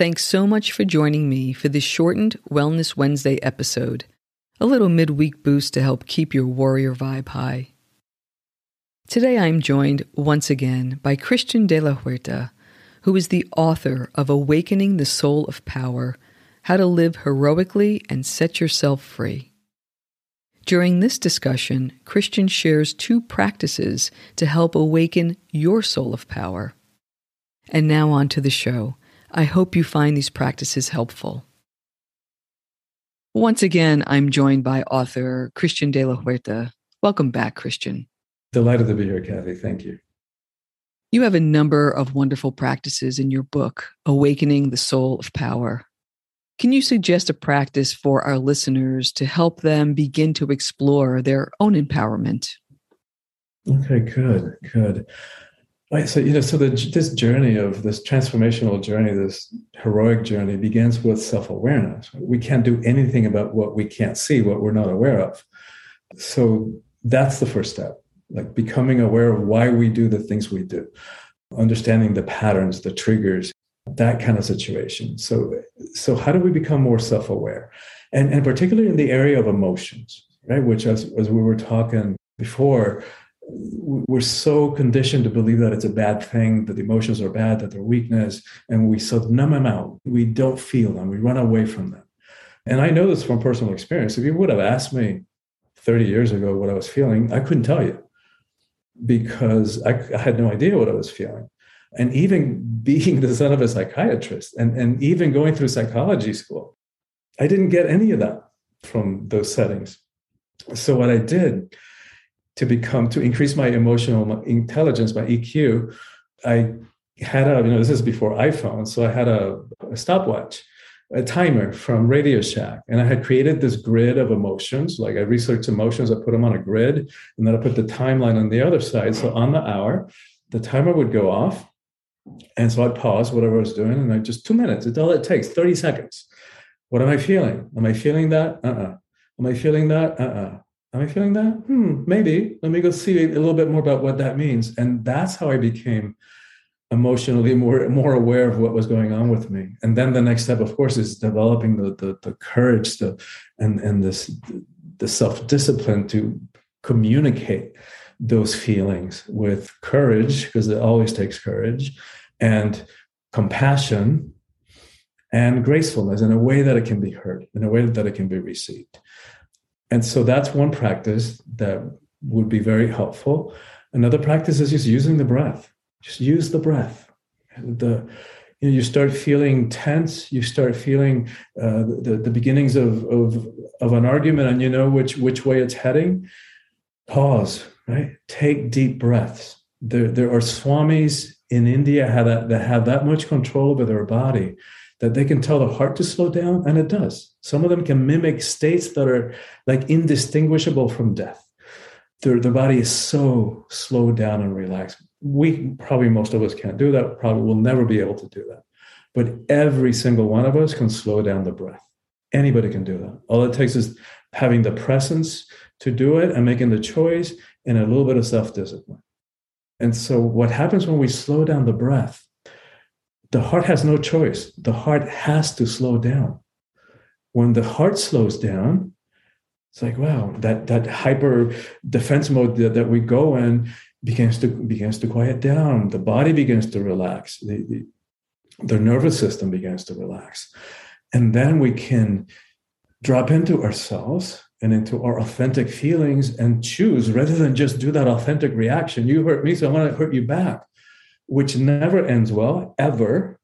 Thanks so much for joining me for this shortened Wellness Wednesday episode, a little midweek boost to help keep your warrior vibe high. Today I'm joined once again by Christian de la Huerta, who is the author of Awakening the Soul of Power How to Live Heroically and Set Yourself Free. During this discussion, Christian shares two practices to help awaken your soul of power. And now on to the show. I hope you find these practices helpful. Once again, I'm joined by author Christian de la Huerta. Welcome back, Christian. Delighted to be here, Kathy. Thank you. You have a number of wonderful practices in your book, Awakening the Soul of Power. Can you suggest a practice for our listeners to help them begin to explore their own empowerment? Okay, good, good. Right, so you know, so the, this journey of this transformational journey, this heroic journey, begins with self-awareness. We can't do anything about what we can't see, what we're not aware of. So that's the first step, like becoming aware of why we do the things we do, understanding the patterns, the triggers, that kind of situation. So, so how do we become more self-aware, and and particularly in the area of emotions, right? Which, as as we were talking before, we're so conditioned to believe that it's a bad thing, that emotions are bad, that they're weakness, and we so numb them out. We don't feel them. We run away from them. And I know this from personal experience. If you would have asked me 30 years ago what I was feeling, I couldn't tell you because I, I had no idea what I was feeling. And even being the son of a psychiatrist and, and even going through psychology school, I didn't get any of that from those settings. So what I did to become to increase my emotional intelligence, my EQ, I had a you know this is before iPhone, so I had a, a stopwatch, a timer from Radio Shack, and I had created this grid of emotions. Like I researched emotions, I put them on a grid, and then I put the timeline on the other side. So on the hour, the timer would go off, and so I'd pause whatever I was doing, and I just two minutes. It's all it takes, thirty seconds. What am I feeling? Am I feeling that? Uh uh-uh. uh Am I feeling that? Uh uh-uh. uh Am I feeling that? Hmm, maybe. Let me go see a little bit more about what that means. And that's how I became emotionally more more aware of what was going on with me. And then the next step, of course, is developing the the, the courage to and and this the self discipline to communicate those feelings with courage because it always takes courage and compassion and gracefulness in a way that it can be heard in a way that it can be received and so that's one practice that would be very helpful. Another practice is just using the breath. Just use the breath. The you, know, you start feeling tense. You start feeling uh, the, the beginnings of, of of an argument, and you know which which way it's heading. Pause. Right. Take deep breaths. There there are swamis in India that, that have that much control over their body that they can tell the heart to slow down, and it does. Some of them can mimic states that are like indistinguishable from death. Their, their body is so slowed down and relaxed. We probably, most of us can't do that, probably will never be able to do that. But every single one of us can slow down the breath. Anybody can do that. All it takes is having the presence to do it and making the choice and a little bit of self discipline. And so, what happens when we slow down the breath the heart has no choice. The heart has to slow down. When the heart slows down, it's like wow, that that hyper defense mode that, that we go in begins to begins to quiet down. The body begins to relax. The, the, the nervous system begins to relax, and then we can drop into ourselves and into our authentic feelings and choose rather than just do that authentic reaction. You hurt me, so I want to hurt you back which never ends well, ever,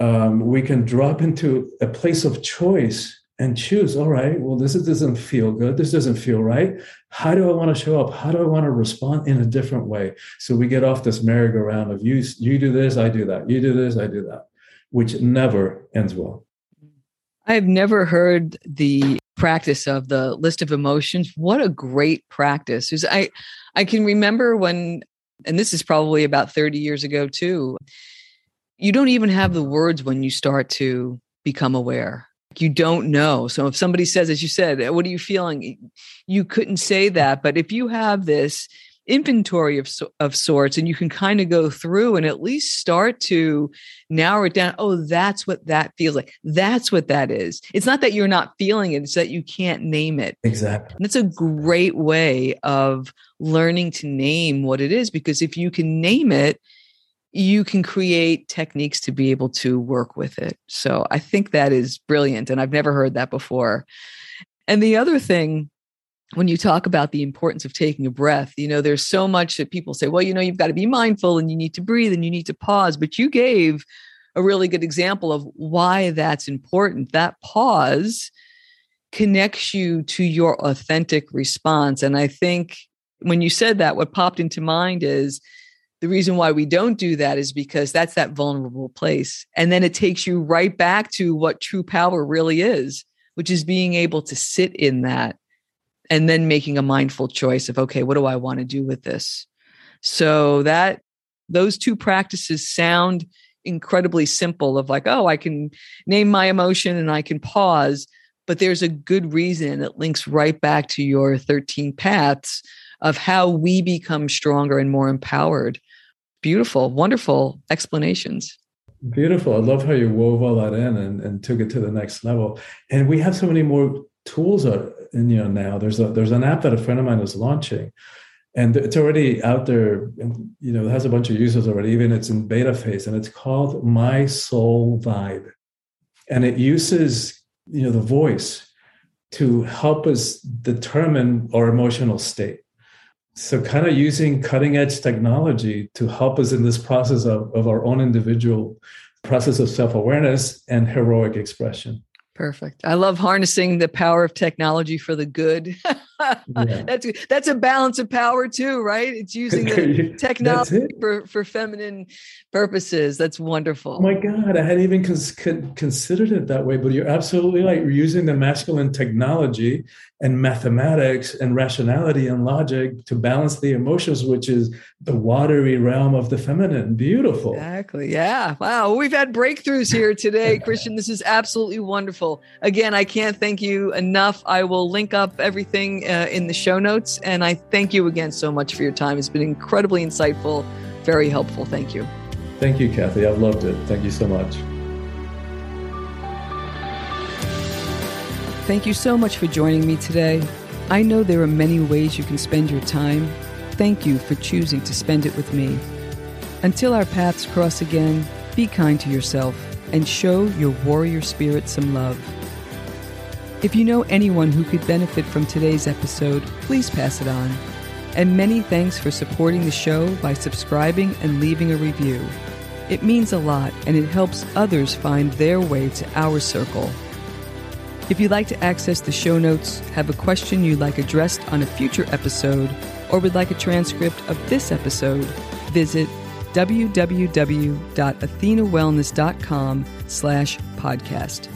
um, we can drop into a place of choice and choose all right well this doesn't feel good this doesn't feel right. How do i want to show up? How do i want to respond in a different way? So we get off this merry-go-round of you you do this i do that. You do this i do that which never ends well. I've never heard the practice of the list of emotions. What a great practice. I I can remember when and this is probably about 30 years ago too. You don't even have the words when you start to become aware. You don't know. So if somebody says, as you said, what are you feeling? You couldn't say that. But if you have this inventory of, of sorts and you can kind of go through and at least start to narrow it down oh that's what that feels like. That's what that is. It's not that you're not feeling it it's that you can't name it. Exactly. And it's a great way of learning to name what it is because if you can name it you can create techniques to be able to work with it. So i think that is brilliant and i've never heard that before. And the other thing when you talk about the importance of taking a breath, you know, there's so much that people say, well, you know, you've got to be mindful and you need to breathe and you need to pause. But you gave a really good example of why that's important. That pause connects you to your authentic response. And I think when you said that, what popped into mind is the reason why we don't do that is because that's that vulnerable place. And then it takes you right back to what true power really is, which is being able to sit in that and then making a mindful choice of okay what do i want to do with this? So that those two practices sound incredibly simple of like oh i can name my emotion and i can pause but there's a good reason it links right back to your 13 paths of how we become stronger and more empowered. Beautiful wonderful explanations. Beautiful i love how you wove all that in and, and took it to the next level. And we have so many more tools are in you know now. There's a there's an app that a friend of mine is launching and it's already out there you know it has a bunch of users already. Even it's in beta phase and it's called my soul vibe. And it uses you know the voice to help us determine our emotional state. So kind of using cutting edge technology to help us in this process of, of our own individual process of self-awareness and heroic expression Perfect. I love harnessing the power of technology for the good. yeah. That's that's a balance of power too, right? It's using the technology for, for feminine purposes. That's wonderful. Oh my God, I hadn't even cons- considered it that way. But you're absolutely right. You're using the masculine technology and mathematics and rationality and logic to balance the emotions, which is the watery realm of the feminine. Beautiful. Exactly. Yeah. Wow. We've had breakthroughs here today, Christian. This is absolutely wonderful. Again, I can't thank you enough. I will link up everything uh, in the show notes. And I thank you again so much for your time. It's been incredibly insightful, very helpful. Thank you. Thank you, Kathy. I've loved it. Thank you so much. Thank you so much for joining me today. I know there are many ways you can spend your time. Thank you for choosing to spend it with me. Until our paths cross again, be kind to yourself and show your warrior spirit some love. If you know anyone who could benefit from today's episode, please pass it on. And many thanks for supporting the show by subscribing and leaving a review. It means a lot and it helps others find their way to our circle. If you'd like to access the show notes, have a question you'd like addressed on a future episode, or would like a transcript of this episode, visit www.athenawellness.com slash podcast.